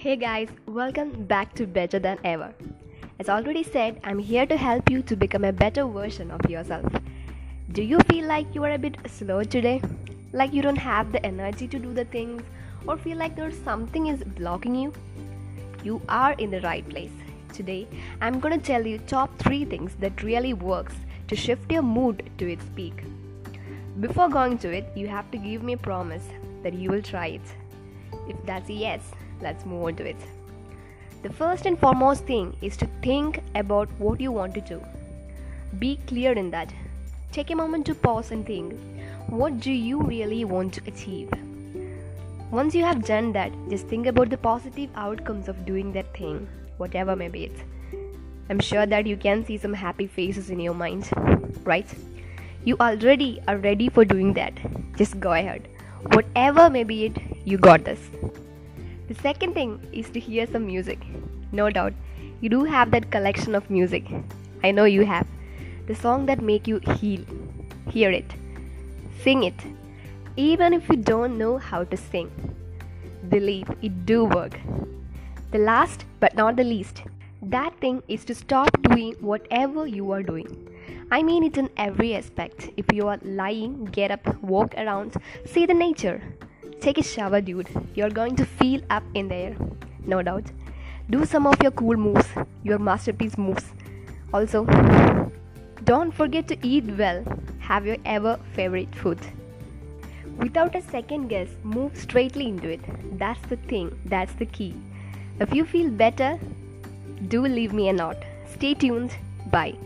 Hey guys, welcome back to Better Than Ever. As already said, I'm here to help you to become a better version of yourself. Do you feel like you are a bit slow today? Like you don't have the energy to do the things or feel like there's something is blocking you? You are in the right place. Today, I'm going to tell you top 3 things that really works to shift your mood to its peak. Before going to it, you have to give me a promise that you will try it. If that's a yes, let's move on to it. The first and foremost thing is to think about what you want to do. Be clear in that. Take a moment to pause and think what do you really want to achieve? Once you have done that, just think about the positive outcomes of doing that thing, whatever may be it. I'm sure that you can see some happy faces in your mind, right? You already are ready for doing that. Just go ahead. Whatever may be it, you got this. The second thing is to hear some music. No doubt, you do have that collection of music. I know you have. The song that make you heal. Hear it. Sing it. Even if you don't know how to sing. Believe it do work. The last but not the least, that thing is to stop doing whatever you are doing. I mean it in every aspect. If you are lying, get up, walk around, see the nature. Take a shower, dude. You're going to feel up in there, no doubt. Do some of your cool moves, your masterpiece moves. Also, don't forget to eat well. Have your ever favorite food. Without a second guess, move straightly into it. That's the thing, that's the key. If you feel better, do leave me a note. Stay tuned. Bye.